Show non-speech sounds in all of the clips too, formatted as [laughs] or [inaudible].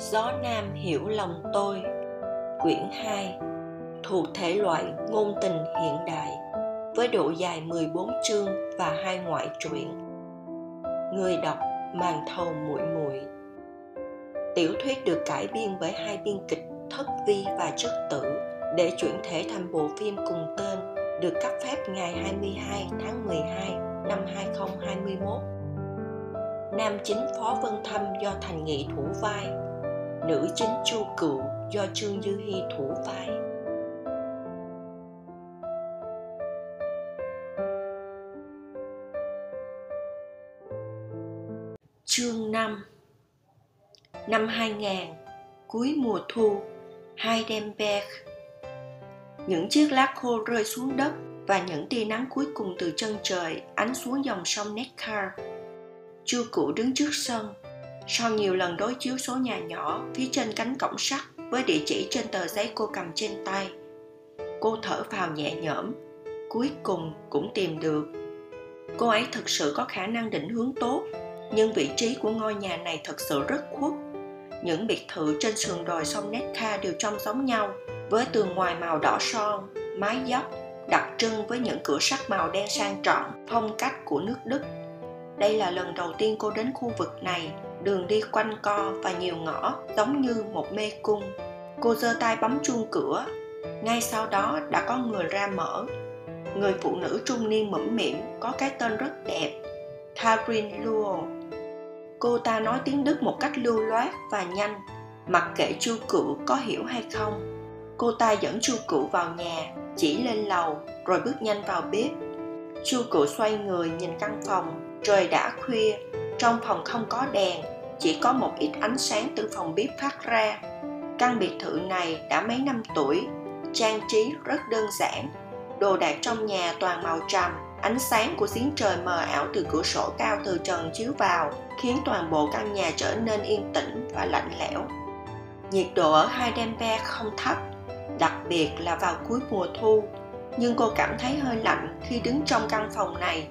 Gió Nam hiểu lòng tôi. Quyển 2 Thuộc thể loại ngôn tình hiện đại Với độ dài 14 chương và hai ngoại truyện. Người đọc màn thầu muội muội. Tiểu thuyết được cải biên bởi hai biên kịch Thất Vi và Chất Tử để chuyển thể thành bộ phim cùng tên được cấp phép ngày 22 tháng 12 năm 2021. Nam chính Phó Vân Thâm do Thành Nghị thủ vai, nữ chính Chu Cựu do Trương Dư Hi thủ vai. Chương 5 Năm 2000, cuối mùa thu, Heidenberg những chiếc lá khô rơi xuống đất và những tia nắng cuối cùng từ chân trời ánh xuống dòng sông Neckar. Chu cụ đứng trước sân, sau nhiều lần đối chiếu số nhà nhỏ phía trên cánh cổng sắt với địa chỉ trên tờ giấy cô cầm trên tay. Cô thở phào nhẹ nhõm, cuối cùng cũng tìm được. Cô ấy thực sự có khả năng định hướng tốt, nhưng vị trí của ngôi nhà này thật sự rất khuất. Những biệt thự trên sườn đồi sông Neckar đều trông giống nhau, với tường ngoài màu đỏ son, mái dốc, đặc trưng với những cửa sắt màu đen sang trọng, phong cách của nước Đức. Đây là lần đầu tiên cô đến khu vực này, đường đi quanh co và nhiều ngõ giống như một mê cung. Cô giơ tay bấm chuông cửa, ngay sau đó đã có người ra mở. Người phụ nữ trung niên mẫm miệng có cái tên rất đẹp, Karin Luo. Cô ta nói tiếng Đức một cách lưu loát và nhanh, mặc kệ chu cựu có hiểu hay không cô ta dẫn chu cửu vào nhà chỉ lên lầu rồi bước nhanh vào bếp chu cửu xoay người nhìn căn phòng trời đã khuya trong phòng không có đèn, chỉ có một ít ánh sáng từ phòng bếp phát ra. Căn biệt thự này đã mấy năm tuổi, trang trí rất đơn giản. Đồ đạc trong nhà toàn màu trầm, ánh sáng của giếng trời mờ ảo từ cửa sổ cao từ trần chiếu vào, khiến toàn bộ căn nhà trở nên yên tĩnh và lạnh lẽo. Nhiệt độ ở Heidelberg không thấp, đặc biệt là vào cuối mùa thu, nhưng cô cảm thấy hơi lạnh khi đứng trong căn phòng này.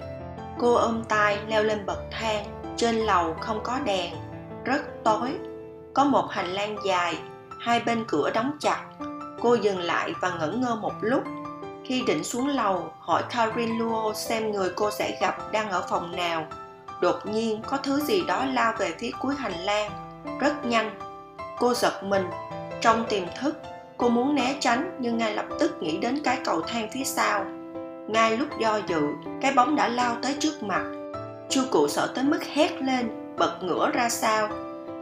Cô ôm tay leo lên bậc thang trên lầu không có đèn. Rất tối. Có một hành lang dài, hai bên cửa đóng chặt. Cô dừng lại và ngẩn ngơ một lúc. Khi định xuống lầu, hỏi Karin Luo xem người cô sẽ gặp đang ở phòng nào. Đột nhiên, có thứ gì đó lao về phía cuối hành lang. Rất nhanh. Cô giật mình. Trong tiềm thức, cô muốn né tránh nhưng ngay lập tức nghĩ đến cái cầu thang phía sau. Ngay lúc do dự, cái bóng đã lao tới trước mặt chu cụ sợ tới mức hét lên, bật ngửa ra sao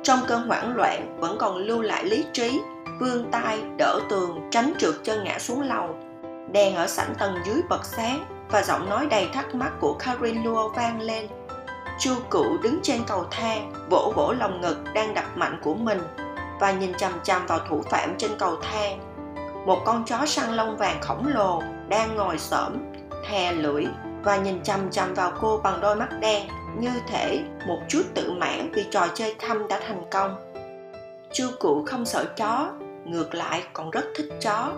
trong cơn hoảng loạn, vẫn còn lưu lại lý trí, vươn tay, đỡ tường, tránh trượt chân ngã xuống lầu. Đèn ở sảnh tầng dưới bật sáng, và giọng nói đầy thắc mắc của Karin Luo vang lên. Chu cụ đứng trên cầu thang, vỗ vỗ lòng ngực đang đập mạnh của mình, và nhìn chằm chằm vào thủ phạm trên cầu thang. Một con chó săn lông vàng khổng lồ đang ngồi xổm, thè lưỡi và nhìn chằm chằm vào cô bằng đôi mắt đen, như thể một chút tự mãn vì trò chơi thăm đã thành công. Chu cụ không sợ chó, ngược lại còn rất thích chó.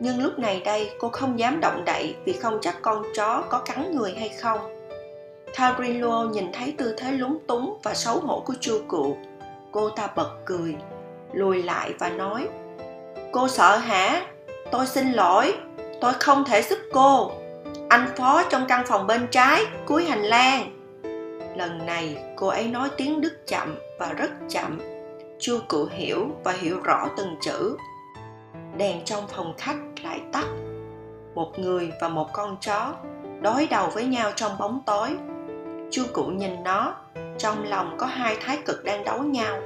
Nhưng lúc này đây, cô không dám động đậy vì không chắc con chó có cắn người hay không. Tarillo nhìn thấy tư thế lúng túng và xấu hổ của chu cụ cô ta bật cười, lùi lại và nói, cô sợ hả? Tôi xin lỗi, tôi không thể giúp cô anh phó trong căn phòng bên trái cuối hành lang. Lần này cô ấy nói tiếng đức chậm và rất chậm. Chu cự hiểu và hiểu rõ từng chữ. Đèn trong phòng khách lại tắt. Một người và một con chó đối đầu với nhau trong bóng tối. Chu cụ nhìn nó, trong lòng có hai thái cực đang đấu nhau.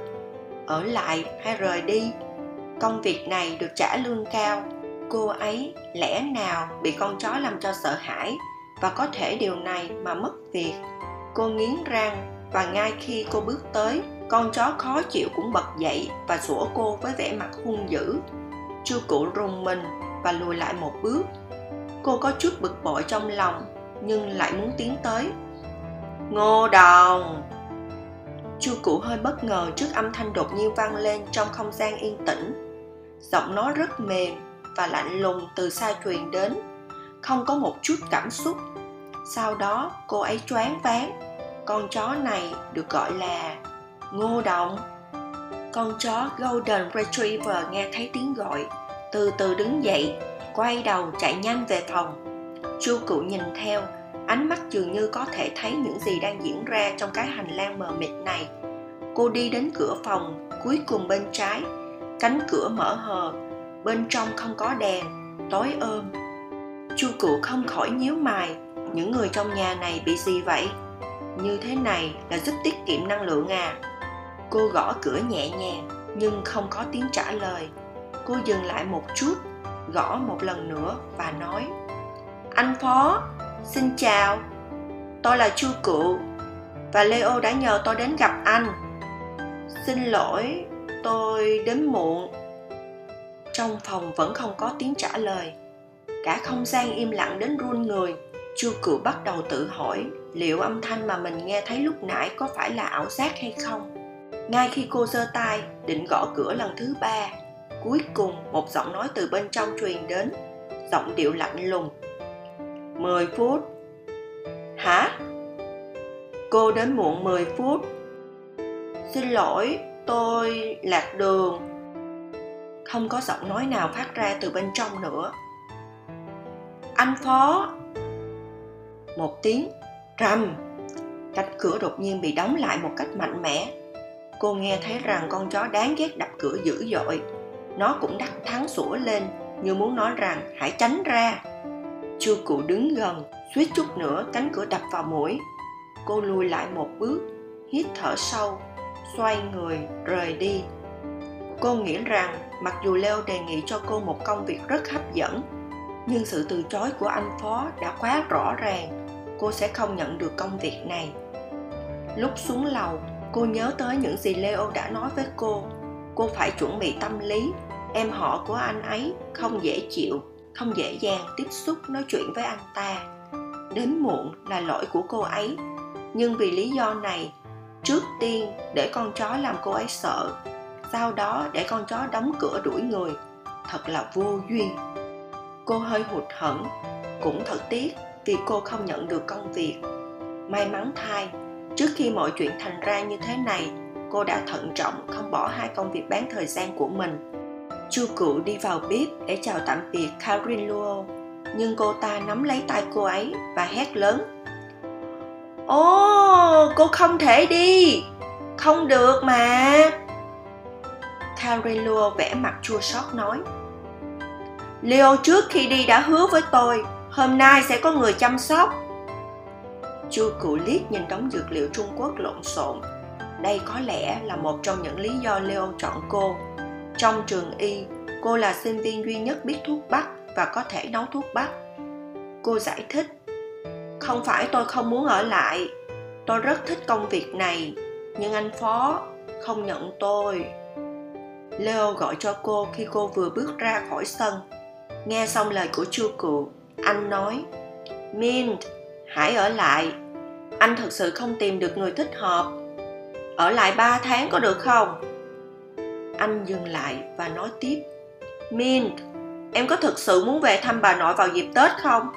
Ở lại hay rời đi? Công việc này được trả lương cao cô ấy lẽ nào bị con chó làm cho sợ hãi và có thể điều này mà mất việc? Cô nghiến răng và ngay khi cô bước tới, con chó khó chịu cũng bật dậy và sủa cô với vẻ mặt hung dữ. Chu cụ rùng mình và lùi lại một bước. Cô có chút bực bội trong lòng, nhưng lại muốn tiến tới. Ngô đồng! Chu cụ hơi bất ngờ trước âm thanh đột nhiên vang lên trong không gian yên tĩnh. Giọng nó rất mềm và lạnh lùng từ xa truyền đến. Không có một chút cảm xúc. Sau đó cô ấy choáng váng. Con chó này được gọi là ngô động Con chó Golden Retriever nghe thấy tiếng gọi, từ từ đứng dậy, quay đầu chạy nhanh về phòng. Chu cụ nhìn theo, ánh mắt dường như có thể thấy những gì đang diễn ra trong cái hành lang mờ mịt này. Cô đi đến cửa phòng, cuối cùng bên trái, cánh cửa mở hờ, bên trong không có đèn, tối ôm. Chu cụ không khỏi nhíu mày, những người trong nhà này bị gì vậy? Như thế này là giúp tiết kiệm năng lượng à? Cô gõ cửa nhẹ nhàng nhưng không có tiếng trả lời. Cô dừng lại một chút, gõ một lần nữa và nói Anh Phó, xin chào. Tôi là Chu Cựu và Leo đã nhờ tôi đến gặp anh. Xin lỗi, tôi đến muộn. Trong phòng vẫn không có tiếng trả lời. Cả không gian im lặng đến run người. Chu cửu bắt đầu tự hỏi liệu âm thanh mà mình nghe thấy lúc nãy có phải là ảo giác hay không. Ngay khi cô giơ tay, định gõ cửa lần thứ ba, cuối cùng một giọng nói từ bên trong truyền đến, giọng điệu lạnh lùng. 10 phút. Hả? Cô đến muộn 10 phút. Xin lỗi, tôi lạc đường không có giọng nói nào phát ra từ bên trong nữa. Anh phó. Một tiếng rầm cánh cửa đột nhiên bị đóng lại một cách mạnh mẽ. Cô nghe thấy rằng con chó đáng ghét đập cửa dữ dội. Nó cũng đắc thắng sủa lên, như muốn nói rằng, hãy tránh ra. Chưa cụ đứng gần, suýt chút nữa cánh cửa đập vào mũi. Cô lùi lại một bước, hít thở sâu, xoay người, rời đi. Cô nghĩ rằng mặc dù leo đề nghị cho cô một công việc rất hấp dẫn, nhưng sự từ chối của anh phó đã quá rõ ràng. Cô sẽ không nhận được công việc này. Lúc xuống lầu, cô nhớ tới những gì leo đã nói với cô. Cô phải chuẩn bị tâm lý. Em họ của anh ấy không dễ chịu, không dễ dàng tiếp xúc nói chuyện với anh ta. Đến muộn là lỗi của cô ấy. Nhưng vì lý do này, trước tiên để con chó làm cô ấy sợ sau đó để con chó đóng cửa đuổi người. Thật là vô duyên. Cô hơi hụt hẫng. Cũng thật tiếc vì cô không nhận được công việc. May mắn thay trước khi mọi chuyện thành ra như thế này cô đã thận trọng không bỏ hai công việc bán thời gian của mình. Chu cựu đi vào bếp để chào tạm biệt Karin Luo. Nhưng cô ta nắm lấy tay cô ấy và hét lớn. Ồ, cô không thể đi. Không được mà. Carello Luo vẽ mặt chua xót nói Leo trước khi đi đã hứa với tôi Hôm nay sẽ có người chăm sóc Chu cụ liếc nhìn đống dược liệu Trung Quốc lộn xộn. Đây có lẽ là một trong những lý do Leo chọn cô. Trong trường y, cô là sinh viên duy nhất biết thuốc bắc và có thể nấu thuốc bắc. Cô giải thích, không phải tôi không muốn ở lại, tôi rất thích công việc này, nhưng anh phó không nhận tôi. Leo gọi cho cô khi cô vừa bước ra khỏi sân. Nghe xong lời của chu cụ, anh nói, Mint, hãy ở lại, anh thật sự không tìm được người thích hợp. Ở lại 3 tháng có được không? Anh dừng lại và nói tiếp min em có thực sự muốn về thăm bà nội vào dịp tết không?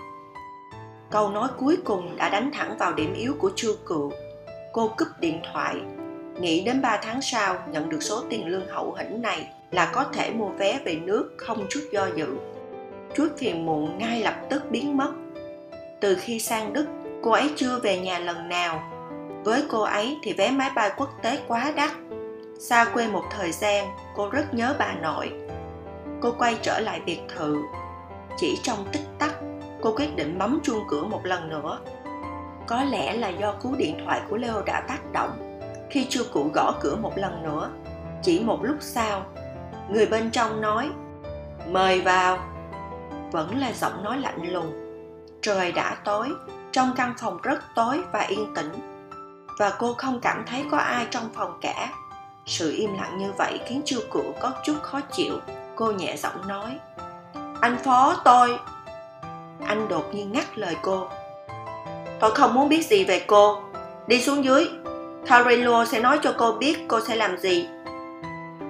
Câu nói cuối cùng đã đánh thẳng vào điểm yếu của chu cụ. cô cúp điện thoại nghĩ đến 3 tháng sau, nhận được số tiền lương hậu hĩnh này là có thể mua vé về nước không chút do dự. Chút phiền muộn ngay lập tức biến mất. Từ khi sang đức, cô ấy chưa về nhà lần nào. Với cô ấy thì vé máy bay quốc tế quá đắt. Xa quê một thời gian, cô rất nhớ bà nội. Cô quay trở lại biệt thự. Chỉ trong tích tắc, cô quyết định bấm chuông cửa một lần nữa. Có lẽ là do cú điện thoại của leo đã tác động khi chưa cụ gõ cửa một lần nữa. Chỉ một lúc sau, người bên trong nói, mời vào. Vẫn là giọng nói lạnh lùng. Trời đã tối, trong căn phòng rất tối và yên tĩnh. Và cô không cảm thấy có ai trong phòng cả. Sự im lặng như vậy khiến chư cụ có chút khó chịu. Cô nhẹ giọng nói, anh phó tôi. Anh đột nhiên ngắt lời cô, tôi không muốn biết gì về cô. Đi xuống dưới. Carilo sẽ nói cho cô biết cô sẽ làm gì.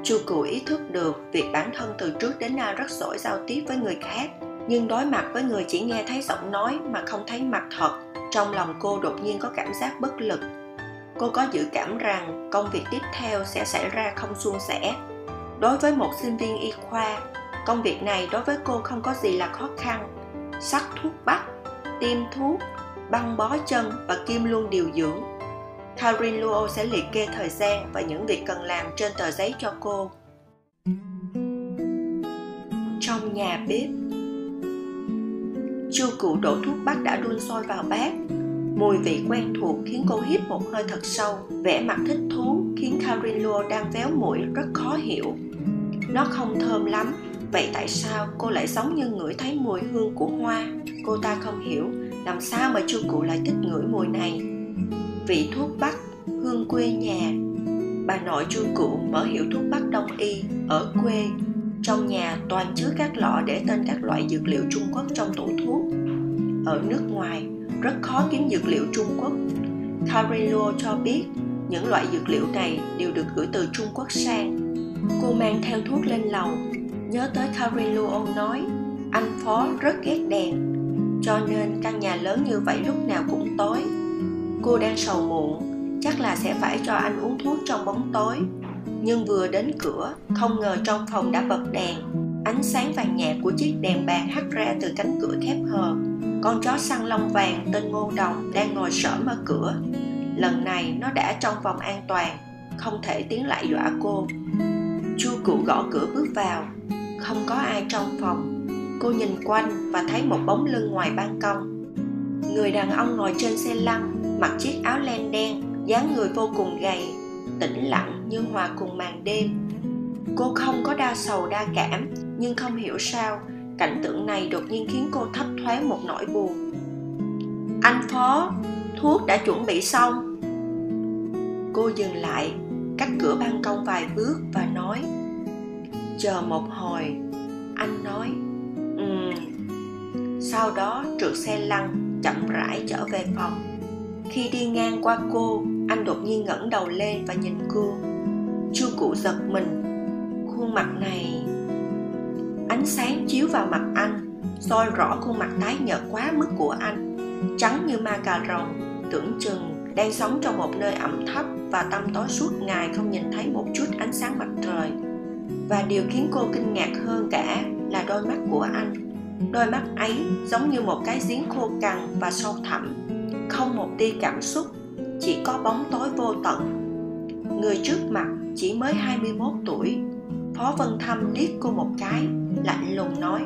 Chu Cụ ý thức được việc bản thân từ trước đến nay rất giỏi giao tiếp với người khác, nhưng đối mặt với người chỉ nghe thấy giọng nói mà không thấy mặt thật, trong lòng cô đột nhiên có cảm giác bất lực. Cô có dự cảm rằng công việc tiếp theo sẽ xảy ra không suôn sẻ. Đối với một sinh viên y khoa, công việc này đối với cô không có gì là khó khăn. Sắc thuốc bắc, tiêm thuốc, băng bó chân và kim luôn điều dưỡng. Karin Luo sẽ liệt kê thời gian và những việc cần làm trên tờ giấy cho cô. Trong nhà bếp, Chu cụ đổ thuốc bắc đã đun sôi vào bát Mùi vị quen thuộc khiến cô hít một hơi thật sâu Vẻ mặt thích thú khiến Karin Luo đang véo mũi rất khó hiểu Nó không thơm lắm, Vậy tại sao cô lại giống như ngửi thấy mùi hương của hoa? Cô ta không hiểu, làm sao mà chu cụ lại thích ngửi mùi này vị thuốc bắc hương quê nhà. Bà nội chu cụ mở hiệu thuốc bắc đông y ở quê. Trong nhà toàn chứa các lọ để tên các loại dược liệu trung quốc trong tủ thuốc. Ở nước ngoài rất khó kiếm dược liệu trung quốc. Carillo cho biết những loại dược liệu này đều được gửi từ Trung Quốc sang. Cô mang theo thuốc lên lầu, nhớ tới carillo nói, anh phó rất ghét đèn, cho nên căn nhà lớn như vậy lúc nào cũng tối cô đang sầu muộn, chắc là sẽ phải cho anh uống thuốc trong bóng tối. Nhưng vừa đến cửa, không ngờ trong phòng đã bật đèn. Ánh sáng vàng nhạt của chiếc đèn bàn hắt ra từ cánh cửa khép hờ. Con chó săn lông vàng tên ngô đồng đang ngồi sởm ở cửa. Lần này nó đã trong vòng an toàn, không thể tiến lại dọa cô. Chu cụ gõ cửa bước vào. Không có ai trong phòng. Cô nhìn quanh và thấy một bóng lưng ngoài ban công. Người đàn ông ngồi trên xe lăn mặc chiếc áo len đen, dáng người vô cùng gầy, tĩnh lặng như hòa cùng màn đêm. Cô không có đa sầu đa cảm, nhưng không hiểu sao, cảnh tượng này đột nhiên khiến cô thấp thoáng một nỗi buồn. Anh phó, thuốc đã chuẩn bị xong. Cô dừng lại, cách cửa ban công vài bước và nói, chờ một hồi, anh nói. Ừ sau đó, trượt xe lăn chậm rãi trở về phòng khi đi ngang qua cô, anh đột nhiên ngẩng đầu lên và nhìn cô. Chu cụ giật mình. Khuôn mặt này, ánh sáng chiếu vào mặt anh, soi rõ khuôn mặt tái nhợt quá mức của anh. Trắng như ma cà rồng, tưởng chừng đang sống trong một nơi ẩm thấp và tăm tối suốt ngày không nhìn thấy một chút ánh sáng mặt trời. Và điều khiến cô kinh ngạc hơn cả là đôi mắt của anh. Đôi mắt ấy giống như một cái giếng khô cằn và sâu thẳm không một tia cảm xúc, chỉ có bóng tối vô tận. Người trước mặt chỉ mới 21 tuổi, Phó Vân Thâm liếc cô một cái, lạnh lùng nói,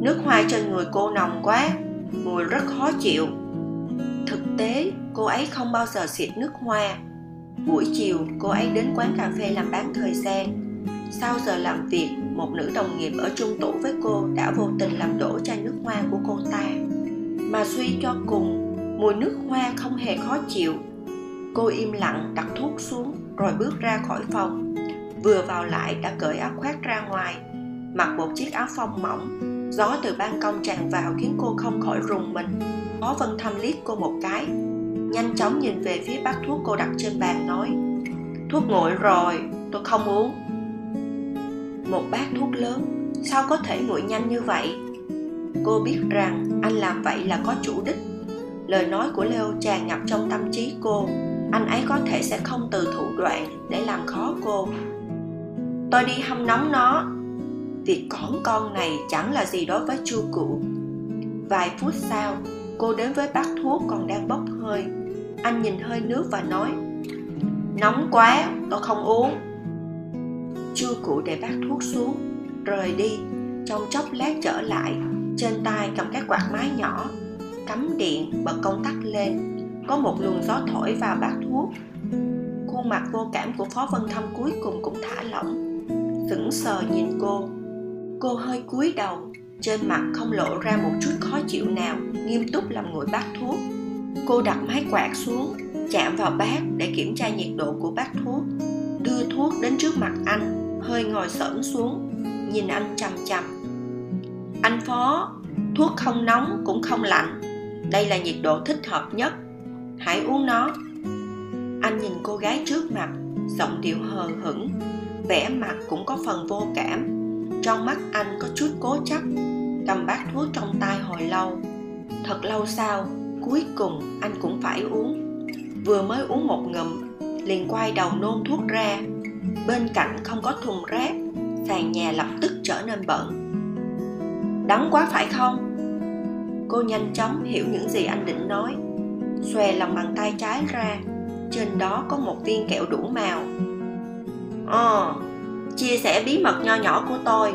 nước hoa trên người cô nồng quá, mùi rất khó chịu. Thực tế, cô ấy không bao giờ xịt nước hoa. Buổi chiều, cô ấy đến quán cà phê làm bán thời gian. Sau giờ làm việc, một nữ đồng nghiệp ở chung tủ với cô đã vô tình làm đổ chai nước hoa của cô ta. Mà suy cho cùng mùi nước hoa không hề khó chịu. Cô im lặng đặt thuốc xuống, rồi bước ra khỏi phòng. Vừa vào lại đã cởi áo khoác ra ngoài, mặc một chiếc áo phông mỏng. Gió từ ban công tràn vào khiến cô không khỏi rùng mình. Phó vân thâm liếc cô một cái, nhanh chóng nhìn về phía bát thuốc cô đặt trên bàn, nói, thuốc nguội rồi, tôi không uống. Một bát thuốc lớn, sao có thể nguội nhanh như vậy? Cô biết rằng anh làm vậy là có chủ đích lời nói của leo tràn ngập trong tâm trí cô. Anh ấy có thể sẽ không từ thủ đoạn để làm khó cô. Tôi đi hâm nóng nó. Việc cõng con này chẳng là gì đối với chu cụ vài phút sau, cô đến với bát thuốc còn đang bốc hơi. Anh nhìn hơi nước và nói, nóng quá, tôi không uống. Chu cụ để bát thuốc xuống, rời đi. Trong chốc lát trở lại, trên tay cầm cái quạt máy nhỏ cắm điện bật công tắc lên. Có một luồng gió thổi vào bát thuốc. Khuôn mặt vô cảm của phó vân thâm cuối cùng cũng thả lỏng. Sững sờ nhìn cô. Cô hơi cúi đầu. Trên mặt không lộ ra một chút khó chịu nào, nghiêm túc làm nguội bát thuốc. Cô đặt máy quạt xuống, chạm vào bát để kiểm tra nhiệt độ của bát thuốc. Đưa thuốc đến trước mặt anh, hơi ngồi sởn xuống, nhìn anh chằm chằm. Anh phó, thuốc không nóng cũng không lạnh đây là nhiệt độ thích hợp nhất. Hãy uống nó. Anh nhìn cô gái trước mặt, giọng điệu hờ hững, vẻ mặt cũng có phần vô cảm. Trong mắt anh có chút cố chấp, cầm bát thuốc trong tay hồi lâu. Thật lâu sau, cuối cùng anh cũng phải uống. Vừa mới uống một ngụm, liền quay đầu nôn thuốc ra. Bên cạnh không có thùng rác, sàn nhà lập tức trở nên bẩn. Đắng quá phải không? Cô nhanh chóng hiểu những gì anh định nói. Xòe lòng bàn tay trái ra. Trên đó có một viên kẹo đủ màu. Ờ chia sẻ bí mật nho nhỏ của tôi.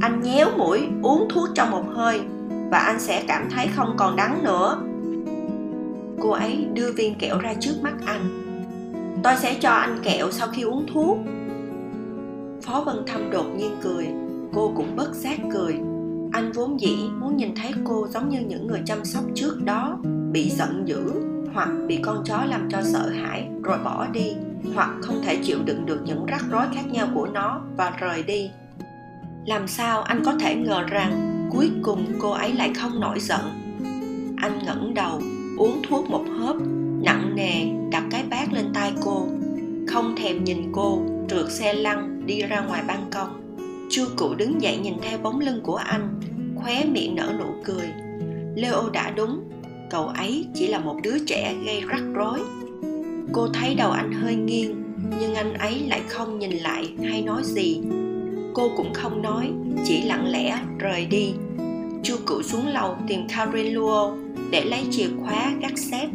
Anh nhéo mũi, uống thuốc trong một hơi, và anh sẽ cảm thấy không còn đắng nữa. Cô ấy đưa viên kẹo ra trước mắt anh. Tôi sẽ cho anh kẹo sau khi uống thuốc. Phó vân thâm đột nhiên cười. Cô cũng bất giác cười anh vốn dĩ muốn nhìn thấy cô giống như những người chăm sóc trước đó, bị giận dữ hoặc bị con chó làm cho sợ hãi rồi bỏ đi, hoặc không thể chịu đựng được những rắc rối khác nhau của nó và rời đi. Làm sao anh có thể ngờ rằng cuối cùng cô ấy lại không nổi giận? Anh ngẩng đầu, uống thuốc một hớp, nặng nề đặt cái bát lên tay cô, không thèm nhìn cô, trượt xe lăn đi ra ngoài ban công chu cụ đứng dậy nhìn theo bóng lưng của anh, khóe miệng nở nụ cười. Leo đã đúng, cậu ấy chỉ là một đứa trẻ gây rắc rối. Cô thấy đầu anh hơi nghiêng, nhưng anh ấy lại không nhìn lại hay nói gì. Cô cũng không nói, chỉ lặng lẽ rời đi. Chu cụ xuống lầu tìm Karin Luo để lấy chìa khóa gác xếp.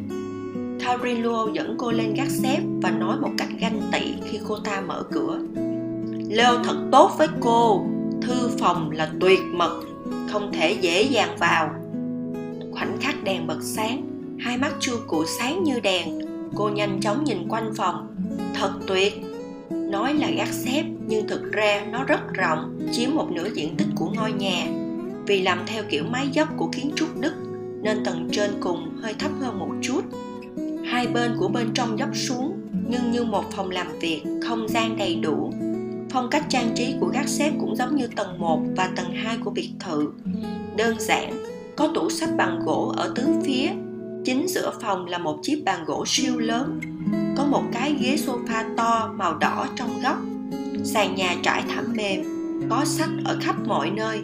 Karin Luo dẫn cô lên gác xếp và nói một cách ganh tị khi cô ta mở cửa. Leo thật tốt với cô. Thư phòng là tuyệt mật, Không thể dễ dàng vào. Khoảnh khắc đèn bật sáng, Hai mắt chua cụ sáng như đèn. Cô nhanh chóng nhìn quanh phòng. Thật tuyệt. Nói là gác xếp, nhưng thực ra nó rất rộng, Chiếm một nửa diện tích của ngôi nhà. Vì làm theo kiểu mái dốc của kiến trúc Đức, Nên tầng trên cùng hơi thấp hơn một chút. Hai bên của bên trong dốc xuống, Nhưng như một phòng làm việc Không gian đầy đủ. Phong cách trang trí của gác xếp cũng giống như tầng 1 và tầng 2 của biệt thự. Đơn giản, có tủ sách bằng gỗ ở tứ phía. Chính giữa phòng là một chiếc bàn gỗ siêu lớn. Có một cái ghế sofa to màu đỏ trong góc. Sàn nhà trải thảm mềm, có sách ở khắp mọi nơi,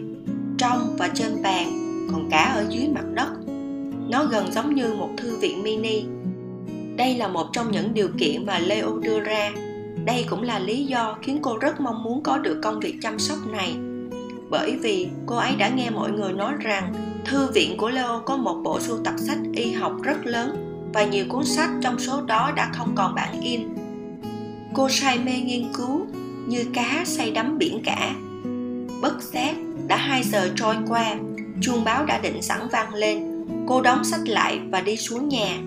trong và trên bàn, còn cả ở dưới mặt đất. Nó gần giống như một thư viện mini. Đây là một trong những điều kiện mà Leo đưa ra đây cũng là lý do khiến cô rất mong muốn có được công việc chăm sóc này. Bởi vì cô ấy đã nghe mọi người nói rằng, thư viện của leo có một bộ sưu tập sách y học rất lớn và nhiều cuốn sách trong số đó đã không còn bản in. Cô say mê nghiên cứu, như cá say đắm biển cả. Bất giác, đã hai giờ trôi qua, chuông báo đã định sẵn vang lên. Cô đóng sách lại và đi xuống nhà.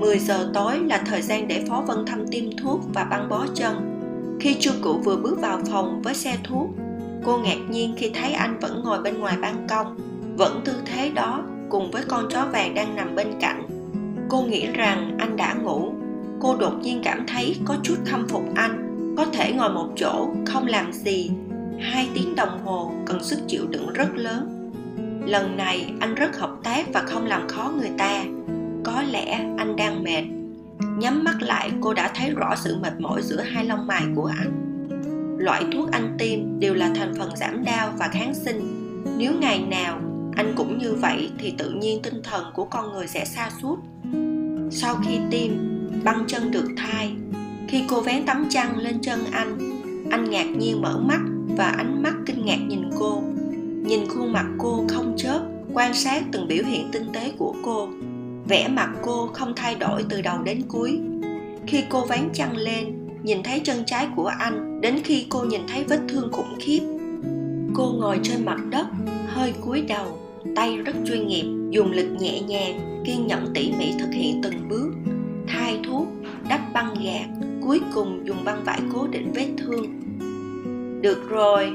10 giờ tối là thời gian để Phó Vân Thâm tiêm thuốc và băng bó chân. Khi chu cụ vừa bước vào phòng với xe thuốc, cô ngạc nhiên khi thấy anh vẫn ngồi bên ngoài ban công, vẫn tư thế đó cùng với con chó vàng đang nằm bên cạnh. Cô nghĩ rằng anh đã ngủ. Cô đột nhiên cảm thấy có chút khâm phục anh, có thể ngồi một chỗ không làm gì. Hai tiếng đồng hồ cần sức chịu đựng rất lớn. Lần này anh rất hợp tác và không làm khó người ta có lẽ anh đang mệt. Nhắm mắt lại, cô đã thấy rõ sự mệt mỏi giữa hai lông mày của anh. Loại thuốc anh tiêm đều là thành phần giảm đau và kháng sinh. Nếu ngày nào anh cũng như vậy, thì tự nhiên tinh thần của con người sẽ xa suốt sau khi tiêm băng chân được thai, khi cô vén tấm chăn lên chân anh anh ngạc nhiên mở mắt và ánh mắt kinh ngạc nhìn cô. Nhìn khuôn mặt cô không chớp, quan sát từng biểu hiện tinh tế của cô vẻ mặt cô không thay đổi từ đầu đến cuối. Khi cô ván chăn lên, nhìn thấy chân trái của anh, đến khi cô nhìn thấy vết thương khủng khiếp, cô ngồi trên mặt đất, hơi cúi đầu, tay rất chuyên nghiệp, dùng lực nhẹ nhàng, kiên nhẫn tỉ mỉ thực hiện từng bước. Thay thuốc, đắp băng gạc, cuối cùng dùng băng vải cố định vết thương. Được rồi.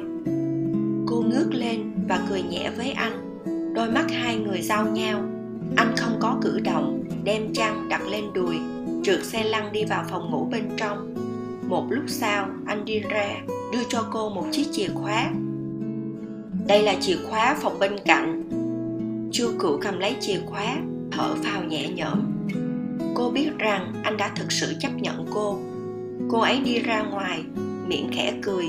Cô ngước lên và cười nhẹ với anh, đôi mắt hai người giao nhau anh không có cử động, đem chăn đặt lên đùi, trượt xe lăn đi vào phòng ngủ bên trong. Một lúc sau, anh đi ra, đưa cho cô một chiếc chìa khóa. Đây là chìa khóa phòng bên cạnh. Chu cửu cầm lấy chìa khóa, thở phào nhẹ nhõm. Cô biết rằng anh đã thực sự chấp nhận cô. Cô ấy đi ra ngoài, miệng khẽ cười.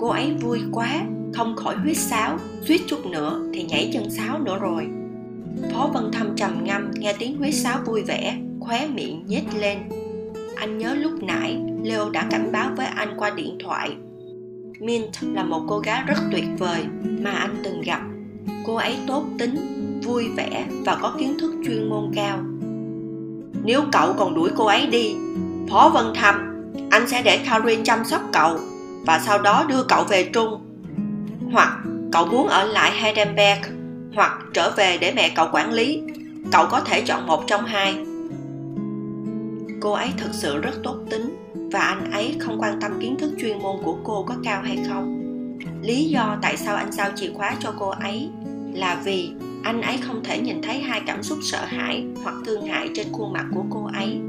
Cô ấy vui quá, không khỏi huyết sáo, suýt chút nữa thì nhảy chân sáo nữa rồi. Phó Vân Thâm trầm ngâm nghe tiếng huyết sáo vui vẻ, khóe miệng nhếch lên. Anh nhớ lúc nãy leo đã cảnh báo với anh qua điện thoại. Mint là một cô gái rất tuyệt vời mà anh từng gặp. Cô ấy tốt tính vui vẻ và có kiến thức chuyên môn cao. Nếu cậu còn đuổi cô ấy đi phó vân Thâm, anh sẽ để Karin chăm sóc cậu và sau đó đưa cậu về Trung. Hoặc cậu muốn ở lại Heidelberg hoặc trở về để mẹ cậu quản lý. Cậu có thể chọn một trong hai. Cô ấy thực sự rất tốt tính và anh ấy không quan tâm kiến thức chuyên môn của cô có cao hay không. Lý do tại sao anh giao chìa khóa cho cô ấy là vì anh ấy không thể nhìn thấy hai cảm xúc sợ hãi hoặc thương hại trên khuôn mặt của cô ấy.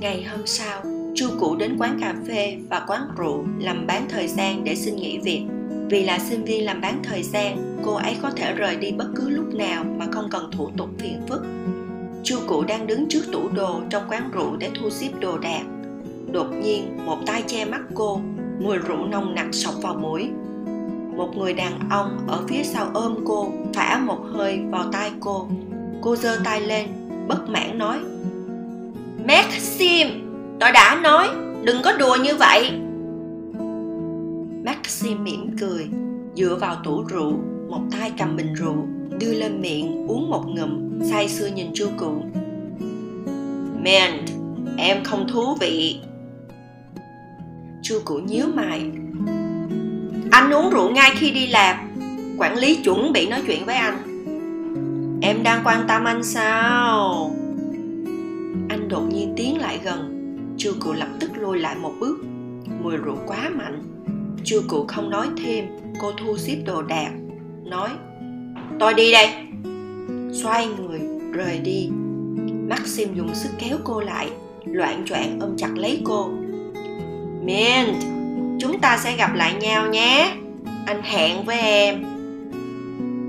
Ngày hôm sau, Chu Cụ đến quán cà phê và quán rượu làm bán thời gian để xin nghỉ việc. Vì là sinh viên làm bán thời gian, cô ấy có thể rời đi bất cứ lúc nào mà không cần thủ tục phiền phức. Chu Cụ đang đứng trước tủ đồ trong quán rượu để thu xếp đồ đạc. Đột nhiên, một tay che mắt cô, mùi rượu nồng nặc sộc vào mũi. Một người đàn ông ở phía sau ôm cô, phả một hơi vào tai cô. Cô giơ tay lên, bất mãn nói Maxim, tôi đã nói, đừng có đùa như vậy. Maxim mỉm cười, dựa vào tủ rượu, một tay cầm bình rượu, đưa lên miệng uống một ngụm, say sưa nhìn chu cụ. Man, em không thú vị. Chu cụ nhíu mày. Anh uống rượu ngay khi đi làm, quản lý chuẩn bị nói chuyện với anh. Em đang quan tâm anh sao? Anh đột nhiên tiến lại gần Chu cụ lập tức lùi lại một bước Mùi rượu quá mạnh Chu cụ không nói thêm, Cô thu xếp đồ đạc, Nói, Tôi đi đây. Xoay người, rời đi. Maxim dùng sức kéo cô lại, Loạn choạng ôm chặt lấy cô. Mint, Chúng ta sẽ gặp lại nhau nhé. Anh hẹn với em.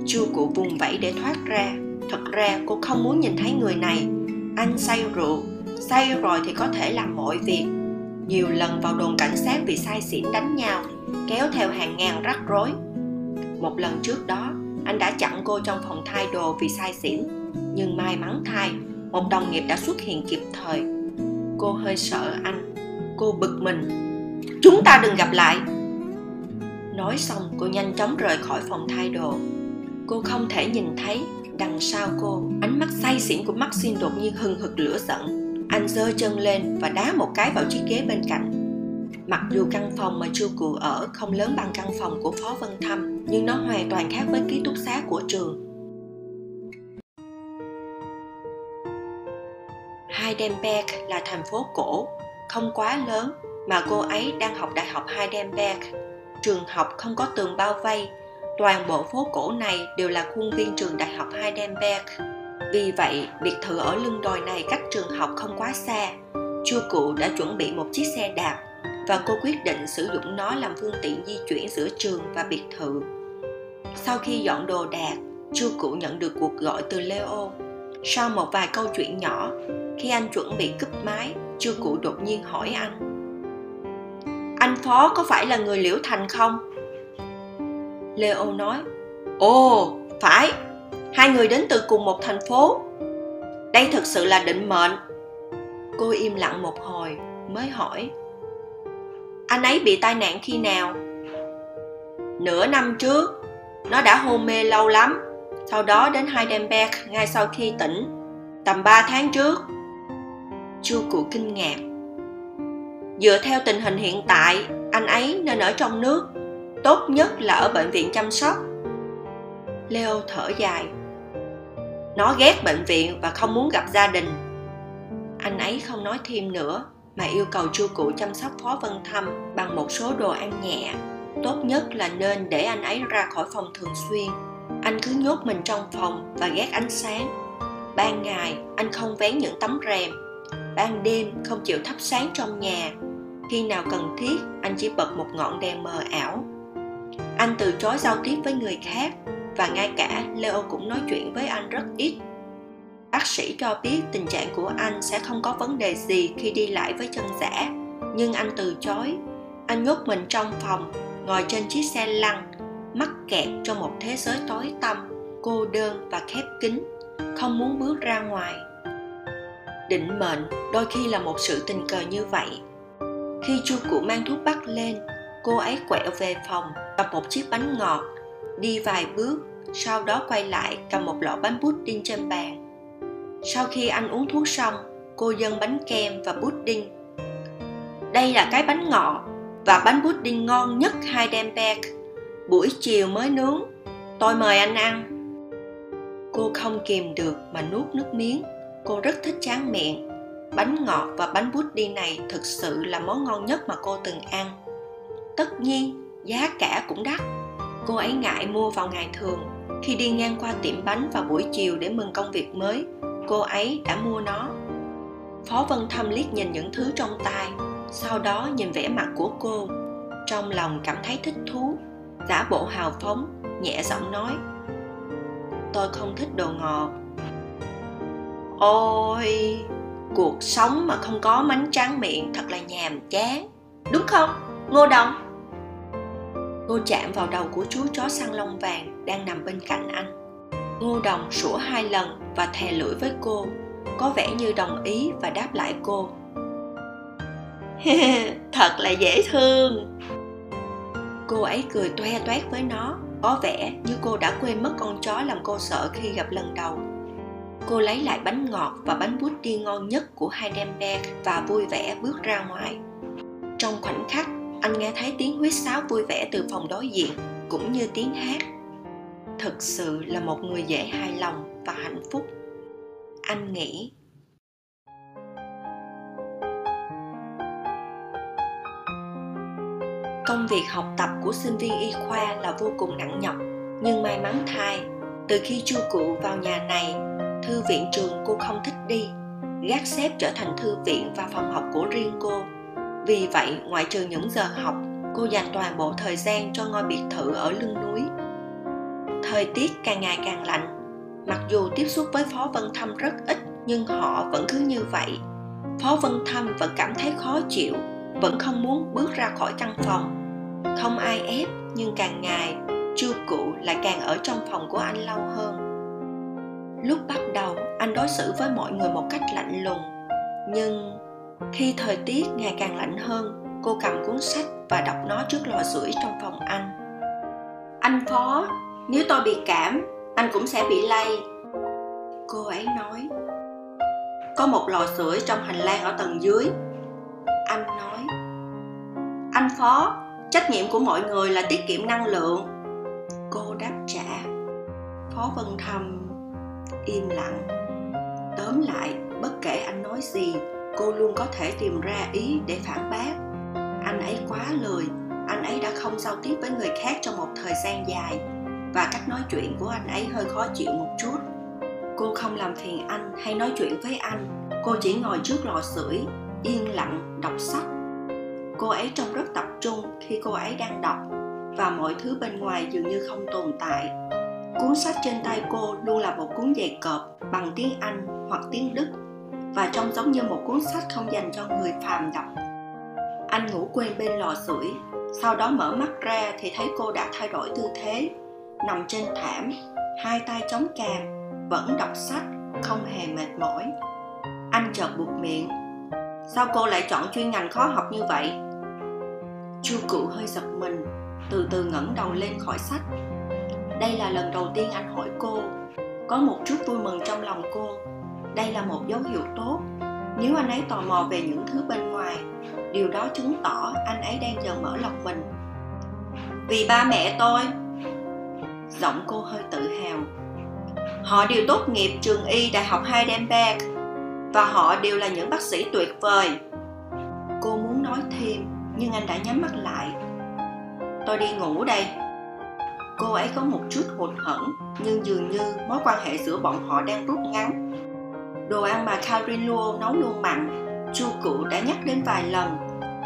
Chu cụ vùng vẫy để thoát ra. Thật ra cô không muốn nhìn thấy người này. Anh say rượu. Say rồi thì có thể làm mọi việc. Nhiều lần vào đồn cảnh sát vì say xỉn đánh nhau kéo theo hàng ngàn rắc rối. Một lần trước đó, anh đã chặn cô trong phòng thay đồ vì say xỉn nhưng may mắn thay, một đồng nghiệp đã xuất hiện kịp thời. Cô hơi sợ anh, cô bực mình. Chúng ta đừng gặp lại. Nói xong, cô nhanh chóng rời khỏi phòng thay đồ. Cô không thể nhìn thấy đằng sau cô, ánh mắt say xỉn của maxine đột nhiên hừng hực lửa giận. Anh giơ chân lên và đá một cái vào chiếc ghế bên cạnh mặc dù căn phòng mà chu cụ ở không lớn bằng căn phòng của phó vân thâm nhưng nó hoàn toàn khác với ký túc xá của trường Heidelberg là thành phố cổ, không quá lớn mà cô ấy đang học đại học Heidelberg. Trường học không có tường bao vây Toàn bộ phố cổ này đều là khuôn viên trường đại học Heidelberg. Vì vậy, biệt thự ở lưng đồi này cách trường học không quá xa. Chu cụ đã chuẩn bị một chiếc xe đạp và cô quyết định sử dụng nó làm phương tiện di chuyển giữa trường và biệt thự. Sau khi dọn đồ đạc, Chu cụ nhận được cuộc gọi từ Leo. Sau một vài câu chuyện nhỏ, khi anh chuẩn bị cúp máy, Chu cụ đột nhiên hỏi anh. Anh Phó có phải là người Liễu Thành không? Leo nói Ồ, phải, hai người đến từ cùng một thành phố. Đây thực sự là định mệnh. Cô im lặng một hồi, mới hỏi anh ấy bị tai nạn khi nào? Nửa năm trước, nó đã hôn mê lâu lắm. Sau đó đến Heidelberg ngay sau khi tỉnh, tầm 3 tháng trước. Chu cụ kinh ngạc. Dựa theo tình hình hiện tại, anh ấy nên ở trong nước tốt nhất là ở bệnh viện chăm sóc leo thở dài nó ghét bệnh viện và không muốn gặp gia đình anh ấy không nói thêm nữa mà yêu cầu chu cụ chăm sóc phó vân thâm bằng một số đồ ăn nhẹ. Tốt nhất là nên để anh ấy ra khỏi phòng thường xuyên. Anh cứ nhốt mình trong phòng và ghét ánh sáng. Ban ngày, anh không vén những tấm rèm. Ban đêm, không chịu thắp sáng trong nhà. Khi nào cần thiết, anh chỉ bật một ngọn đèn mờ ảo. Anh từ chối giao tiếp với người khác và ngay cả leo cũng nói chuyện với anh rất ít bác sĩ cho biết tình trạng của anh sẽ không có vấn đề gì khi đi lại với chân giả nhưng anh từ chối. Anh nhốt mình trong phòng, ngồi trên chiếc xe lăn, mắc kẹt trong một thế giới tối tăm, cô đơn và khép kín, không muốn bước ra ngoài. Định mệnh đôi khi là một sự tình cờ như vậy. Khi chu cụ mang thuốc bắc lên, cô ấy quẹo về phòng, cầm một chiếc bánh ngọt, đi vài bước, sau đó quay lại cầm một lọ bánh pudding trên bàn sau khi anh uống thuốc xong, cô dâng bánh kem và pudding. Đây là cái bánh ngọt và bánh pudding ngon nhất hai Heidelberg. Buổi chiều mới nướng, tôi mời anh ăn. Cô không kìm được mà nuốt nước miếng. Cô rất thích tráng miệng. Bánh ngọt và bánh pudding này thực sự là món ngon nhất mà cô từng ăn. Tất nhiên, giá cả cũng đắt. Cô ấy ngại mua vào ngày thường, khi đi ngang qua tiệm bánh vào buổi chiều để mừng công việc mới cô ấy đã mua nó. Phó vân thâm liếc nhìn những thứ trong tay, sau đó nhìn vẻ mặt của cô. Trong lòng cảm thấy thích thú, giả bộ hào phóng, nhẹ giọng nói, tôi không thích đồ ngọt. Ôi, cuộc sống mà không có mánh tráng miệng thật là nhàm chán. Đúng không, ngô đồng? Cô chạm vào đầu của chú chó săn lông vàng đang nằm bên cạnh anh. Ngô đồng sủa hai lần và thè lưỡi với cô, có vẻ như đồng ý và đáp lại cô. [laughs] Thật là dễ thương. Cô ấy cười toe toét với nó, có vẻ như cô đã quên mất con chó làm cô sợ khi gặp lần đầu. Cô lấy lại bánh ngọt và bánh bút đi ngon nhất của Heidelberg và vui vẻ bước ra ngoài. Trong khoảnh khắc, anh nghe thấy tiếng huýt sáo vui vẻ từ phòng đối diện, cũng như tiếng hát. Thực sự là một người dễ hài lòng và hạnh phúc. Anh nghĩ. Công việc học tập của sinh viên y khoa là vô cùng nặng nhọc, nhưng may mắn thay, từ khi chu cụ vào nhà này, thư viện trường cô không thích đi, gác xếp trở thành thư viện và phòng học của riêng cô. Vì vậy, ngoại trừ những giờ học, cô dành toàn bộ thời gian cho ngôi biệt thự ở lưng núi. Thời tiết càng ngày càng lạnh mặc dù tiếp xúc với phó vân thâm rất ít, nhưng họ vẫn cứ như vậy. Phó vân thâm vẫn cảm thấy khó chịu, vẫn không muốn bước ra khỏi căn phòng. Không ai ép, nhưng càng ngày, chu cụ lại càng ở trong phòng của anh lâu hơn. Lúc bắt đầu, anh đối xử với mọi người một cách lạnh lùng. Nhưng khi thời tiết ngày càng lạnh hơn, cô cầm cuốn sách và đọc nó trước lò sưởi trong phòng anh. Anh phó, nếu tôi bị cảm anh cũng sẽ bị lây. Cô ấy nói, có một lò sưởi trong hành lang ở tầng dưới. Anh nói, anh phó, trách nhiệm của mọi người là tiết kiệm năng lượng. Cô đáp trả. Phó vân thầm im lặng. Tóm lại, bất kể anh nói gì, cô luôn có thể tìm ra ý để phản bác. Anh ấy quá lười, anh ấy đã không giao tiếp với người khác trong một thời gian dài và cách nói chuyện của anh ấy hơi khó chịu một chút. Cô không làm phiền anh hay nói chuyện với anh. Cô chỉ ngồi trước lò sưởi, yên lặng, đọc sách. Cô ấy trông rất tập trung khi cô ấy đang đọc. Và mọi thứ bên ngoài dường như không tồn tại. Cuốn sách trên tay cô luôn là một cuốn dày cộp bằng tiếng anh hoặc tiếng đức. Và trông giống như một cuốn sách không dành cho người phàm đọc. Anh ngủ quên bên lò sưởi. Sau đó mở mắt ra thì thấy cô đã thay đổi tư thế nằm trên thảm, hai tay chống cằm, vẫn đọc sách, không hề mệt mỏi. Anh chợt buộc miệng. Sao cô lại chọn chuyên ngành khó học như vậy? Chu cựu hơi giật mình, từ từ ngẩng đầu lên khỏi sách. Đây là lần đầu tiên anh hỏi cô. Có một chút vui mừng trong lòng cô. Đây là một dấu hiệu tốt. Nếu anh ấy tò mò về những thứ bên ngoài, điều đó chứng tỏ anh ấy đang dần mở lòng mình. Vì ba mẹ tôi giọng cô hơi tự hào. Họ đều tốt nghiệp trường y đại học heidelberg, và họ đều là những bác sĩ tuyệt vời. Cô muốn nói thêm, nhưng anh đã nhắm mắt lại. Tôi đi ngủ đây. Cô ấy có một chút hụt hẫng, nhưng dường như mối quan hệ giữa bọn họ đang rút ngắn. Đồ ăn mà Karin Luo nấu luôn mặn, chu cụ đã nhắc đến vài lần.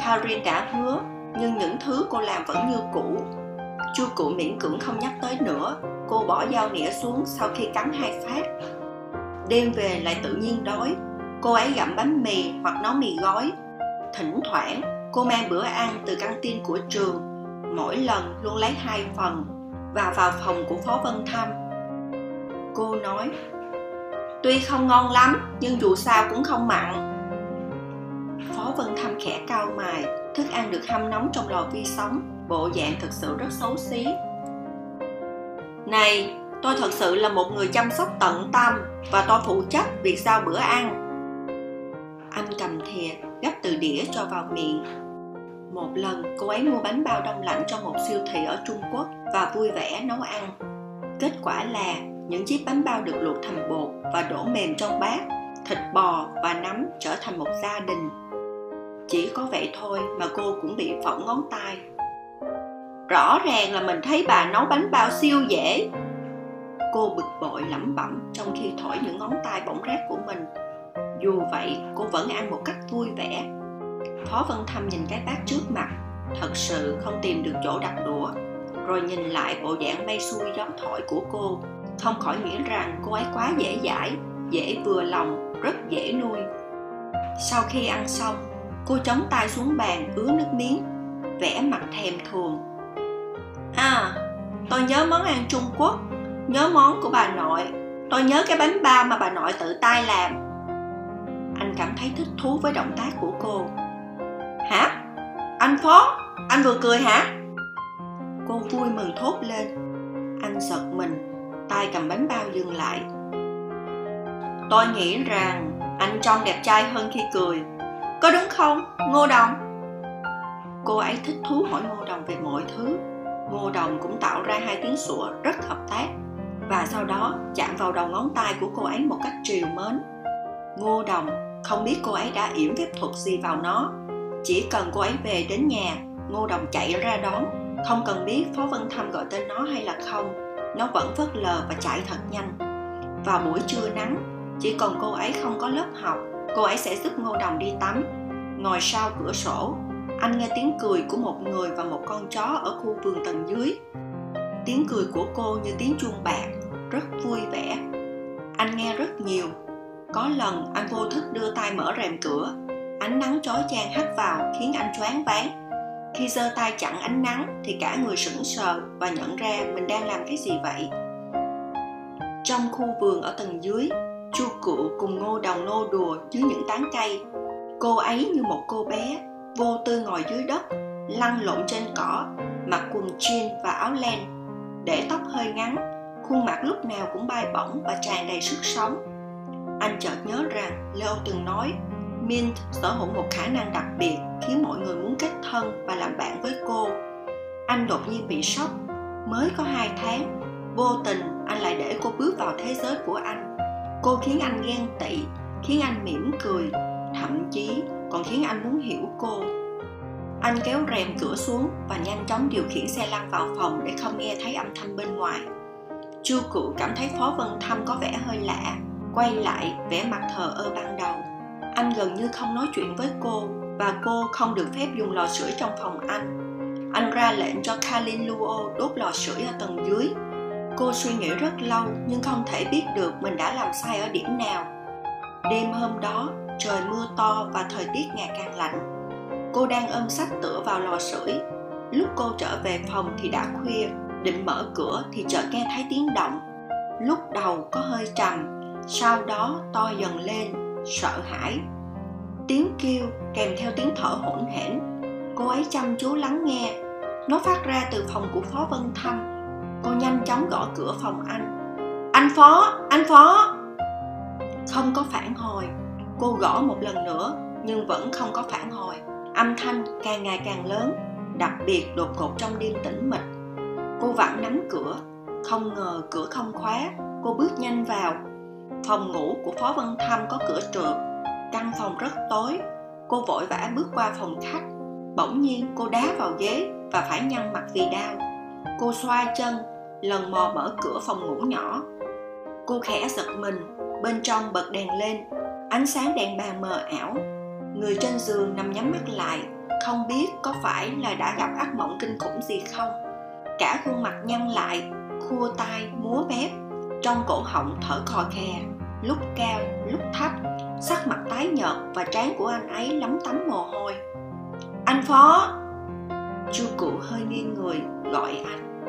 Karin đã hứa, nhưng những thứ cô làm vẫn như cũ chu cụ miễn cưỡng không nhắc tới nữa. Cô bỏ dao nĩa xuống sau khi cắn hai phát. Đêm về lại tự nhiên đói. Cô ấy gặm bánh mì hoặc nấu mì gói. Thỉnh thoảng cô mang bữa ăn từ căng tin của trường. Mỗi lần luôn lấy hai phần và vào phòng của phó vân thăm. Cô nói Tuy không ngon lắm, nhưng dù sao cũng không mặn. Phó Vân thăm khẽ cau mày, thức ăn được hâm nóng trong lò vi sóng, bộ dạng thực sự rất xấu xí. Này, tôi thật sự là một người chăm sóc tận tâm và tôi phụ trách việc giao bữa ăn. Anh cầm thìa, gấp từ đĩa cho vào miệng. Một lần, cô ấy mua bánh bao đông lạnh trong một siêu thị ở Trung Quốc và vui vẻ nấu ăn. Kết quả là những chiếc bánh bao được luộc thành bột và đổ mềm trong bát thịt bò và nấm trở thành một gia đình chỉ có vậy thôi mà cô cũng bị phỏng ngón tay rõ ràng là mình thấy bà nấu bánh bao siêu dễ. Cô bực bội lẩm bẩm trong khi thổi những ngón tay bỗng rát của mình. Dù vậy, cô vẫn ăn một cách vui vẻ. Phó vân thâm nhìn cái bát trước mặt, thật sự không tìm được chỗ đặt đũa, rồi nhìn lại bộ dạng mây xuôi gió thổi của cô. Không khỏi nghĩ rằng cô ấy quá dễ dãi, dễ vừa lòng, rất dễ nuôi. Sau khi ăn xong, cô chống tay xuống bàn, ứa nước miếng vẽ mặt thèm thuồng à tôi nhớ món ăn trung quốc, nhớ món của bà nội. Tôi nhớ cái bánh bao mà bà nội tự tay làm. Anh cảm thấy thích thú với động tác của cô. Hả? Anh phó, anh vừa cười hả? Cô vui mừng thốt lên. Anh giật mình, tay cầm bánh bao dừng lại. Tôi nghĩ rằng anh trông đẹp trai hơn khi cười. Có đúng không, ngô đồng? Cô ấy thích thú hỏi ngô đồng về mọi thứ ngô đồng cũng tạo ra hai tiếng sủa rất hợp tác và sau đó chạm vào đầu ngón tay của cô ấy một cách triều mến. Ngô đồng không biết cô ấy đã yểm phép thuật gì vào nó. Chỉ cần cô ấy về đến nhà, ngô đồng chạy ra đón. Không cần biết phó vân thâm gọi tên nó hay là không, nó vẫn phớt lờ và chạy thật nhanh. Vào buổi trưa nắng, chỉ còn cô ấy không có lớp học, cô ấy sẽ giúp ngô đồng đi tắm. Ngồi sau cửa sổ anh nghe tiếng cười của một người và một con chó ở khu vườn tầng dưới. Tiếng cười của cô như tiếng chuông bạc, rất vui vẻ. Anh nghe rất nhiều. Có lần, anh vô thức đưa tay mở rèm cửa. Ánh nắng chói chang hắt vào, khiến anh choáng váng. Khi giơ tay chặn ánh nắng, thì cả người sững sờ và nhận ra mình đang làm cái gì vậy. Trong khu vườn ở tầng dưới, chu cựu cùng ngô đồng nô đùa dưới những tán cây. Cô ấy như một cô bé vô tư ngồi dưới đất lăn lộn trên cỏ mặc quần jean và áo len để tóc hơi ngắn khuôn mặt lúc nào cũng bay bổng và tràn đầy sức sống anh chợt nhớ rằng leo từng nói Mint sở hữu một khả năng đặc biệt khiến mọi người muốn kết thân và làm bạn với cô. Anh đột nhiên bị sốc. Mới có hai tháng, vô tình anh lại để cô bước vào thế giới của anh. Cô khiến anh ghen tị, khiến anh mỉm cười, thậm chí còn khiến anh muốn hiểu cô. Anh kéo rèm cửa xuống và nhanh chóng điều khiển xe lăn vào phòng để không nghe thấy âm thanh bên ngoài. Chu cụ cảm thấy Phó Vân Thâm có vẻ hơi lạ, quay lại vẻ mặt thờ ơ ban đầu anh gần như không nói chuyện với cô và cô không được phép dùng lò sưởi trong phòng anh anh ra lệnh cho Kalin Luo đốt lò sưởi ở tầng dưới cô suy nghĩ rất lâu nhưng không thể biết được mình đã làm sai ở điểm nào đêm hôm đó trời mưa to và thời tiết ngày càng lạnh. Cô đang ôm sách tựa vào lò sưởi. Lúc cô trở về phòng thì đã khuya, định mở cửa thì chợt nghe thấy tiếng động. Lúc đầu có hơi trầm, sau đó to dần lên, sợ hãi. Tiếng kêu kèm theo tiếng thở hỗn hển. Cô ấy chăm chú lắng nghe. Nó phát ra từ phòng của phó vân Thanh. cô nhanh chóng gõ cửa phòng anh. Anh phó! Anh phó! Không có phản hồi cô gõ một lần nữa nhưng vẫn không có phản hồi âm thanh càng ngày càng lớn đặc biệt đột ngột trong đêm tĩnh mịch cô vẫn nắm cửa không ngờ cửa không khóa cô bước nhanh vào Phòng ngủ của Phó Văn Thâm có cửa trượt, căn phòng rất tối. Cô vội vã bước qua phòng khách. Bỗng nhiên cô đá vào ghế và phải nhăn mặt vì đau. Cô xoay chân, lần mò mở cửa phòng ngủ nhỏ. Cô khẽ giật mình, bên trong bật đèn lên, ánh sáng đèn bàn mờ ảo. Người trên giường nằm nhắm mắt lại, không biết có phải là đã gặp ác mộng kinh khủng gì không. Cả khuôn mặt nhăn lại, khua tay, múa mép, trong cổ họng thở khò khè. Lúc cao lúc thấp sắc mặt tái nhợt và trán của anh ấy lấm tấm mồ hôi. Anh phó! Chu cụ hơi nghiêng người gọi anh.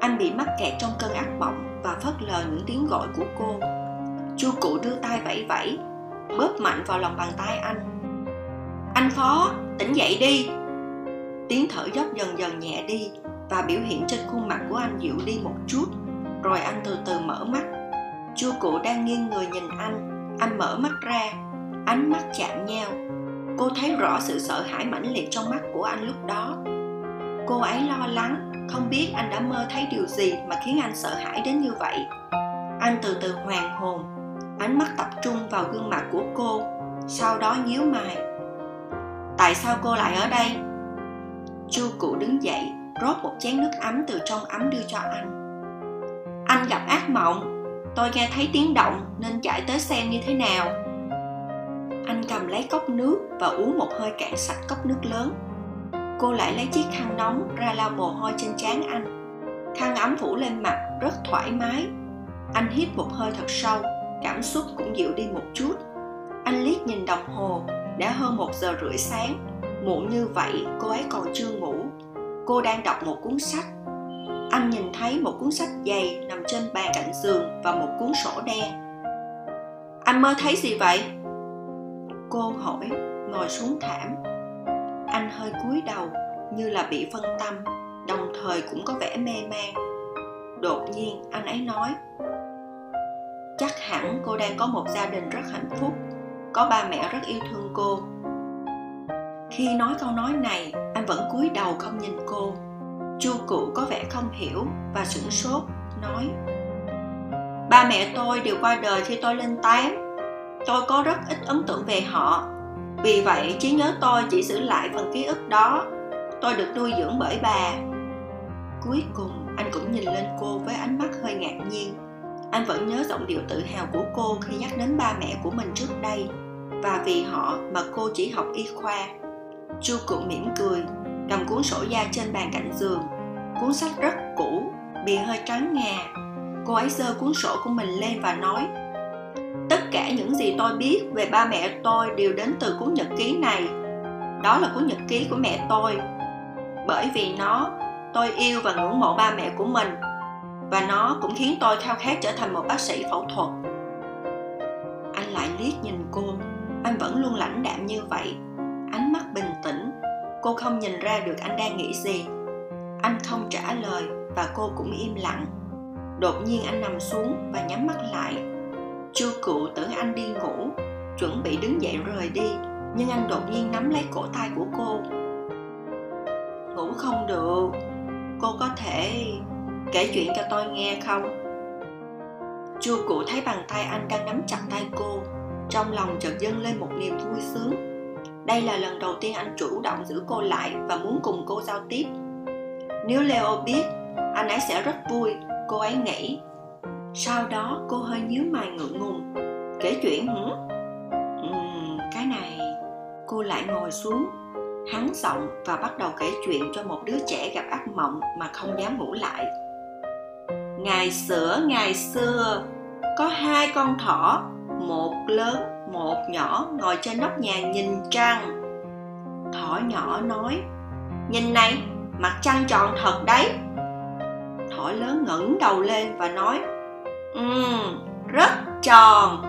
Anh bị mắc kẹt trong cơn ác mộng và phớt lờ những tiếng gọi của cô. Chu cụ đưa tay vẫy vẫy bóp mạnh vào lòng bàn tay anh. Anh phó, tỉnh dậy đi. Tiếng thở dốc dần dần nhẹ đi và biểu hiện trên khuôn mặt của anh dịu đi một chút, rồi anh từ từ mở mắt. Chu cụ đang nghiêng người nhìn anh anh mở mắt ra, ánh mắt chạm nhau. Cô thấy rõ sự sợ hãi mãnh liệt trong mắt của anh lúc đó. Cô ấy lo lắng, không biết anh đã mơ thấy điều gì mà khiến anh sợ hãi đến như vậy. Anh từ từ hoàn hồn ánh mắt tập trung vào gương mặt của cô, sau đó nhíu mày. Tại sao cô lại ở đây? Chu cụ đứng dậy, rót một chén nước ấm từ trong ấm đưa cho anh. Anh gặp ác mộng. Tôi nghe thấy tiếng động, nên chạy tới xem như thế nào. Anh cầm lấy cốc nước và uống một hơi cạn sạch cốc nước lớn. Cô lại lấy chiếc khăn nóng ra lau mồ hôi trên trán anh. Khăn ấm phủ lên mặt rất thoải mái. Anh hít một hơi thật sâu cảm xúc cũng dịu đi một chút. Anh liếc nhìn đồng hồ, đã hơn một giờ rưỡi sáng. Muộn như vậy, cô ấy còn chưa ngủ. Cô đang đọc một cuốn sách. Anh nhìn thấy một cuốn sách dày nằm trên bàn cạnh giường và một cuốn sổ đen. Anh mơ thấy gì vậy? Cô hỏi, ngồi xuống thảm. Anh hơi cúi đầu, như là bị phân tâm, đồng thời cũng có vẻ mê man. Đột nhiên, anh ấy nói chắc hẳn cô đang có một gia đình rất hạnh phúc, có ba mẹ rất yêu thương cô. Khi nói câu nói này, anh vẫn cúi đầu không nhìn cô. Chu cụ có vẻ không hiểu và sửng sốt, nói, ba mẹ tôi đều qua đời khi tôi lên tám tôi có rất ít ấn tượng về họ. Vì vậy, trí nhớ tôi chỉ giữ lại phần ký ức đó. Tôi được nuôi dưỡng bởi bà. Cuối cùng, anh cũng nhìn lên cô với ánh mắt hơi ngạc nhiên anh vẫn nhớ giọng điệu tự hào của cô khi nhắc đến ba mẹ của mình trước đây. Và vì họ mà cô chỉ học y khoa. Chu cụ mỉm cười, cầm cuốn sổ da trên bàn cạnh giường. Cuốn sách rất cũ, bìa hơi trắng ngà. Cô ấy giơ cuốn sổ của mình lên và nói, tất cả những gì tôi biết về ba mẹ tôi đều đến từ cuốn nhật ký này. Đó là cuốn nhật ký của mẹ tôi. Bởi vì nó, tôi yêu và ngưỡng mộ ba mẹ của mình và nó cũng khiến tôi khao khát trở thành một bác sĩ phẫu thuật. Anh lại liếc nhìn cô. Anh vẫn luôn lãnh đạm như vậy. Ánh mắt bình tĩnh. Cô không nhìn ra được anh đang nghĩ gì. Anh không trả lời và cô cũng im lặng. Đột nhiên anh nằm xuống và nhắm mắt lại. Chu cựu tưởng anh đi ngủ, chuẩn bị đứng dậy rời đi, nhưng anh đột nhiên nắm lấy cổ tay của cô. Ngủ không được. Cô có thể kể chuyện cho tôi nghe không? Chu cụ thấy bàn tay anh đang nắm chặt tay cô trong lòng chợt dâng lên một niềm vui sướng. Đây là lần đầu tiên anh chủ động giữ cô lại và muốn cùng cô giao tiếp. Nếu leo biết anh ấy sẽ rất vui cô ấy nghĩ. Sau đó cô hơi nhíu mày ngượng ngùng. Kể chuyện hử? Uhm, cái này. Cô lại ngồi xuống. Hắn giọng và bắt đầu kể chuyện cho một đứa trẻ gặp ác mộng mà không dám ngủ lại ngày xưa ngày xưa, có hai con thỏ, một lớn, một nhỏ, ngồi trên nóc nhà nhìn trăng. Thỏ nhỏ nói, nhìn này, mặt trăng tròn thật đấy. Thỏ lớn ngẩng đầu lên và nói, ừm, rất tròn.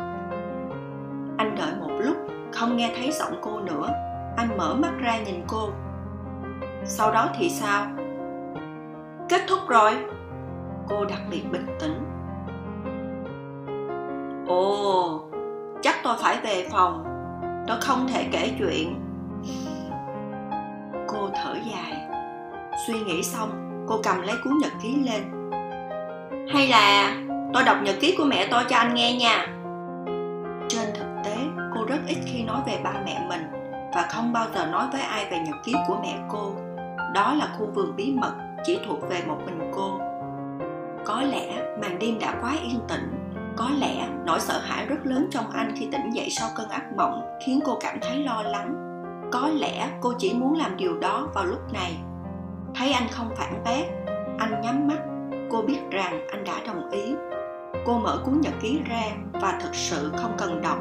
Anh đợi một lúc, không nghe thấy giọng cô nữa. Anh mở mắt ra nhìn cô. Sau đó thì sao? Kết thúc rồi cô đặc biệt bình tĩnh. Ồ, chắc tôi phải về phòng. Tôi không thể kể chuyện. Cô thở dài. Suy nghĩ xong, cô cầm lấy cuốn nhật ký lên. Hay là tôi đọc nhật ký của mẹ tôi cho anh nghe nha. Trên thực tế, cô rất ít khi nói về ba mẹ mình và không bao giờ nói với ai về nhật ký của mẹ cô. Đó là khu vườn bí mật chỉ thuộc về một mình cô có lẽ màn đêm đã quá yên tĩnh. Có lẽ nỗi sợ hãi rất lớn trong anh khi tỉnh dậy sau cơn ác mộng khiến cô cảm thấy lo lắng. Có lẽ cô chỉ muốn làm điều đó vào lúc này. Thấy anh không phản bác, anh nhắm mắt. Cô biết rằng anh đã đồng ý. Cô mở cuốn nhật ký ra và thực sự không cần đọc.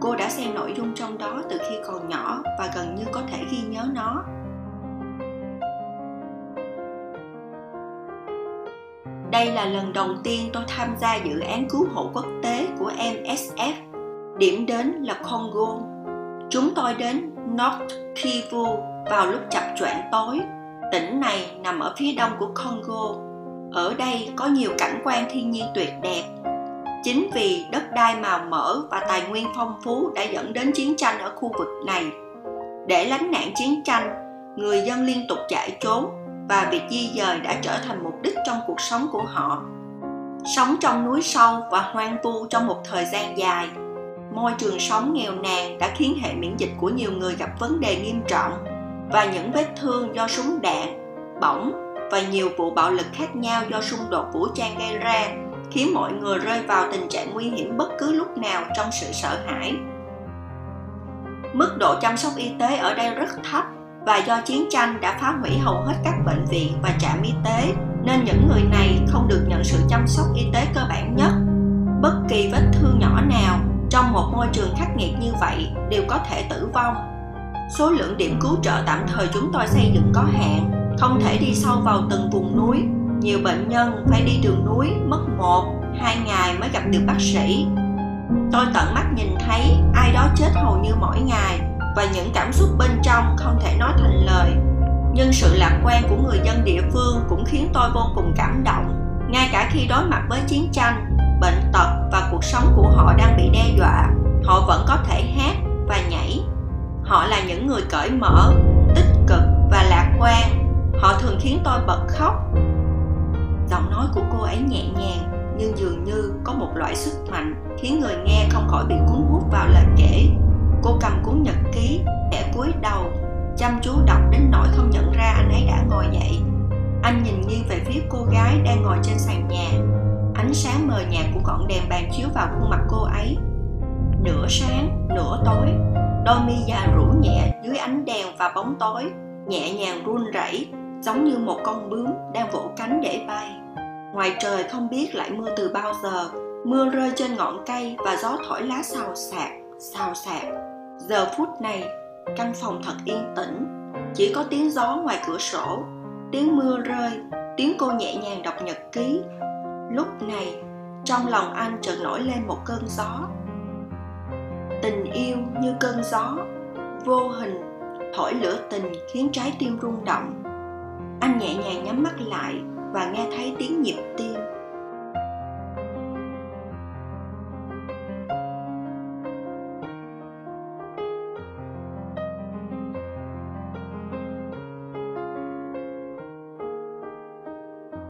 Cô đã xem nội dung trong đó từ khi còn nhỏ và gần như có thể ghi nhớ nó. Đây là lần đầu tiên tôi tham gia dự án cứu hộ quốc tế của MSF. Điểm đến là Congo. Chúng tôi đến North Kivu vào lúc chập choạng tối. Tỉnh này nằm ở phía đông của Congo. Ở đây có nhiều cảnh quan thiên nhiên tuyệt đẹp. Chính vì đất đai màu mỡ và tài nguyên phong phú đã dẫn đến chiến tranh ở khu vực này. Để lánh nạn chiến tranh, người dân liên tục chạy trốn và việc di dời đã trở thành mục đích trong cuộc sống của họ. Sống trong núi sâu và hoang vu trong một thời gian dài, môi trường sống nghèo nàn đã khiến hệ miễn dịch của nhiều người gặp vấn đề nghiêm trọng và những vết thương do súng đạn, bỏng và nhiều vụ bạo lực khác nhau do xung đột vũ trang gây ra khiến mọi người rơi vào tình trạng nguy hiểm bất cứ lúc nào trong sự sợ hãi. Mức độ chăm sóc y tế ở đây rất thấp và do chiến tranh đã phá hủy hầu hết các bệnh viện và trạm y tế, nên những người này không được nhận sự chăm sóc y tế cơ bản nhất. Bất kỳ vết thương nhỏ nào trong một môi trường khắc nghiệt như vậy đều có thể tử vong. Số lượng điểm cứu trợ tạm thời chúng tôi xây dựng có hạn, không thể đi sâu vào từng vùng núi. Nhiều bệnh nhân phải đi đường núi mất một, hai ngày mới gặp được bác sĩ. Tôi tận mắt nhìn thấy ai đó chết hầu như mỗi ngày và những cảm xúc bên trong không thể nói thành lời. Nhưng sự lạc quan của người dân địa phương cũng khiến tôi vô cùng cảm động. Ngay cả khi đối mặt với chiến tranh, bệnh tật và cuộc sống của họ đang bị đe dọa, họ vẫn có thể hát và nhảy. Họ là những người cởi mở, tích cực và lạc quan. Họ thường khiến tôi bật khóc. Giọng nói của cô ấy nhẹ nhàng, nhưng dường như có một loại sức mạnh khiến người nghe không khỏi bị cuốn hút vào lời kể cô cầm cuốn nhật ký, kẻ cúi đầu, chăm chú đọc đến nỗi không nhận ra anh ấy đã ngồi dậy. Anh nhìn nghiêng về phía cô gái đang ngồi trên sàn nhà. Ánh sáng mờ nhạt của ngọn đèn bàn chiếu vào khuôn mặt cô ấy. Nửa sáng, nửa tối, đôi mi già rũ nhẹ dưới ánh đèn và bóng tối, nhẹ nhàng run rẩy, giống như một con bướm đang vỗ cánh để bay. Ngoài trời không biết lại mưa từ bao giờ, mưa rơi trên ngọn cây và gió thổi lá xào xạc xào xạc giờ phút này, căn phòng thật yên tĩnh. Chỉ có tiếng gió ngoài cửa sổ, tiếng mưa rơi, tiếng cô nhẹ nhàng đọc nhật ký. Lúc này, trong lòng anh chợt nổi lên một cơn gió. Tình yêu như cơn gió, vô hình, thổi lửa tình khiến trái tim rung động. Anh nhẹ nhàng nhắm mắt lại và nghe thấy tiếng nhịp tim.